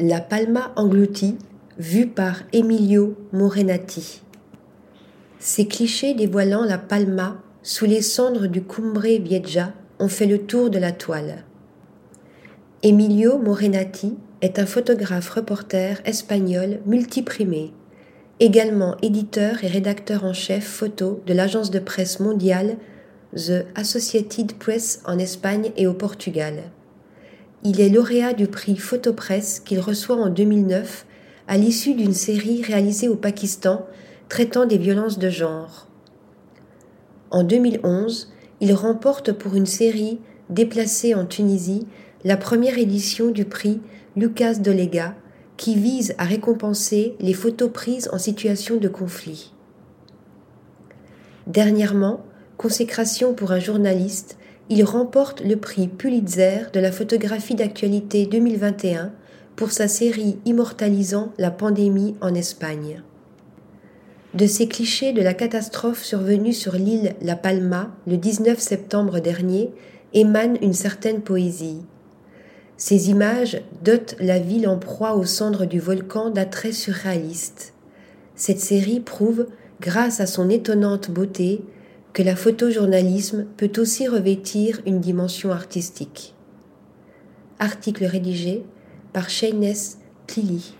La Palma engloutie, vue par Emilio Morenati. Ces clichés dévoilant la Palma sous les cendres du Cumbre Vieja ont fait le tour de la toile. Emilio Morenati est un photographe reporter espagnol multiprimé, également éditeur et rédacteur en chef photo de l'agence de presse mondiale The Associated Press en Espagne et au Portugal. Il est lauréat du prix Photopresse qu'il reçoit en 2009 à l'issue d'une série réalisée au Pakistan traitant des violences de genre. En 2011, il remporte pour une série déplacée en Tunisie la première édition du prix Lucas Dolega qui vise à récompenser les photos prises en situation de conflit. Dernièrement, consécration pour un journaliste, il remporte le prix Pulitzer de la photographie d'actualité 2021 pour sa série immortalisant la pandémie en Espagne. De ces clichés de la catastrophe survenue sur l'île La Palma le 19 septembre dernier émane une certaine poésie. Ces images dotent la ville en proie aux cendres du volcan d'attraits surréalistes. Cette série prouve, grâce à son étonnante beauté, que la photojournalisme peut aussi revêtir une dimension artistique. Article rédigé par Shayness Tlili.